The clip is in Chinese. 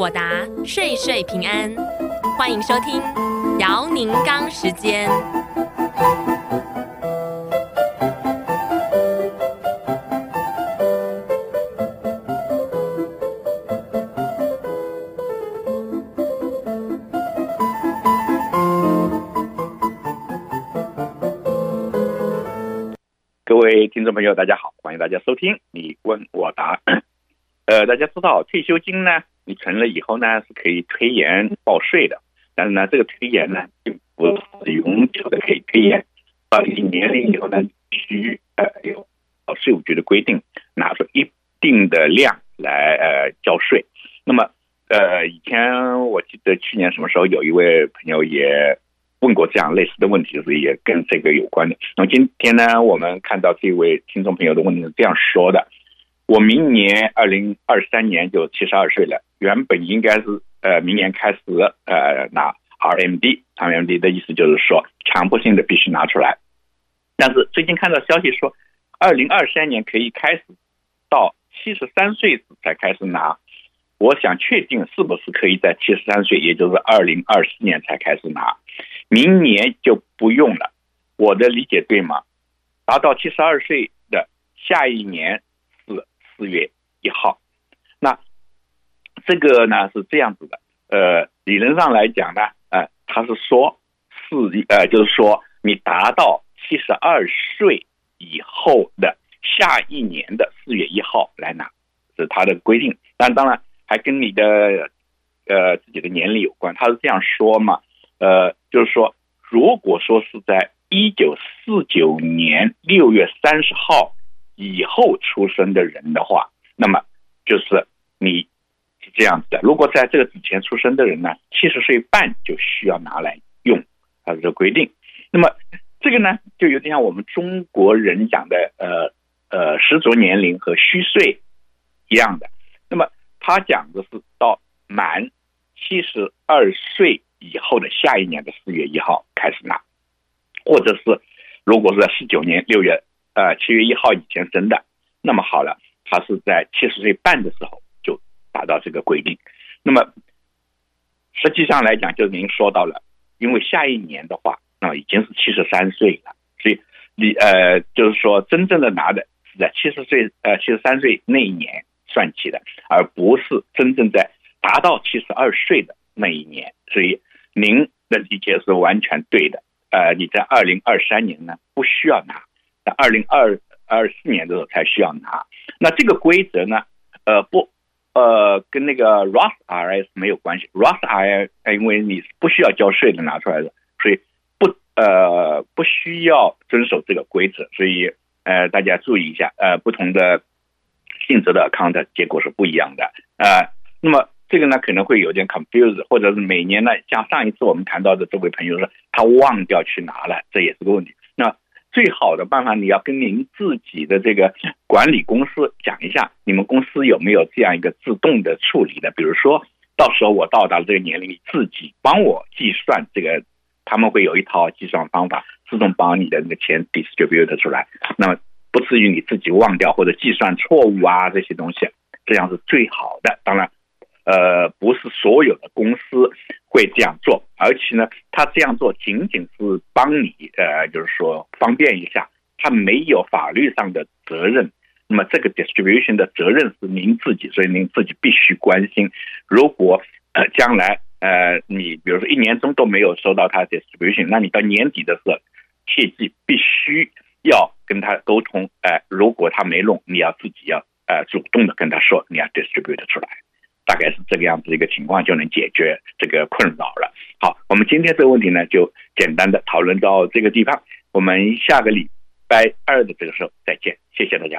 我答，岁岁平安。欢迎收听姚宁刚时间。各位听众朋友，大家好，欢迎大家收听你问我答。呃，大家知道退休金呢，你存了以后呢，是可以推延报税的。但是呢，这个推延呢，并不是永久的可以推延。到一定年龄以后呢，必须呃有税务局的规定，拿出一定的量来呃交税。那么呃，以前我记得去年什么时候有一位朋友也问过这样类似的问题，就是也跟这个有关的。那么今天呢，我们看到这位听众朋友的问题是这样说的。我明年二零二三年就七十二岁了，原本应该是呃明年开始呃拿 RMD，RMD 的意思就是说强迫性的必须拿出来，但是最近看到消息说，二零二三年可以开始到七十三岁才开始拿，我想确定是不是可以在七十三岁，也就是二零二四年才开始拿，明年就不用了，我的理解对吗？达到七十二岁的下一年。月一号，那这个呢是这样子的，呃，理论上来讲呢，呃，他是说是呃，就是说你达到七十二岁以后的下一年的四月一号来拿，是他的规定。但当然还跟你的呃自己的年龄有关。他是这样说嘛，呃，就是说，如果说是在一九四九年六月三十号。以后出生的人的话，那么就是你是这样子的。如果在这个之前出生的人呢，七十岁半就需要拿来用，它是规定。那么这个呢，就有点像我们中国人讲的呃呃实足年龄和虚岁一样的。那么他讲的是到满七十二岁以后的下一年的四月一号开始拿，或者是如果是在四九年六月。呃，七月一号以前生的，那么好了，他是在七十岁半的时候就达到这个规定。那么实际上来讲，就是您说到了，因为下一年的话，那么已经是七十三岁了，所以你呃，就是说真正的拿的是在七十岁呃七十三岁那一年算起的，而不是真正在达到七十二岁的那一年。所以您的理解是完全对的。呃，你在二零二三年呢，不需要拿。在二零二二四年的时候才需要拿，那这个规则呢？呃，不，呃，跟那个 Roth R S 没有关系。Roth R S 因为你不需要交税的拿出来的，所以不呃不需要遵守这个规则。所以呃大家注意一下，呃不同的性质的 account 结果是不一样的。呃，那么这个呢可能会有点 confuse，或者是每年呢像上一次我们谈到的这位朋友说他忘掉去拿了，这也是个问题。那最好的办法，你要跟您自己的这个管理公司讲一下，你们公司有没有这样一个自动的处理的？比如说，到时候我到达了这个年龄，你自己帮我计算这个，他们会有一套计算方法，自动帮你的那个钱 distribute 出来，那么不至于你自己忘掉或者计算错误啊这些东西，这样是最好的。当然。呃，不是所有的公司会这样做，而且呢，他这样做仅仅是帮你，呃，就是说方便一下，他没有法律上的责任。那么这个 distribution 的责任是您自己，所以您自己必须关心。如果呃将来呃你比如说一年中都没有收到他 distribution，那你到年底的时候，切记必须要跟他沟通。呃，如果他没弄，你要自己要呃主动的跟他说，你要 distribute 出来。大概是这个样子一个情况，就能解决这个困扰了。好，我们今天这个问题呢，就简单的讨论到这个地方。我们下个礼拜二的这个时候再见，谢谢大家。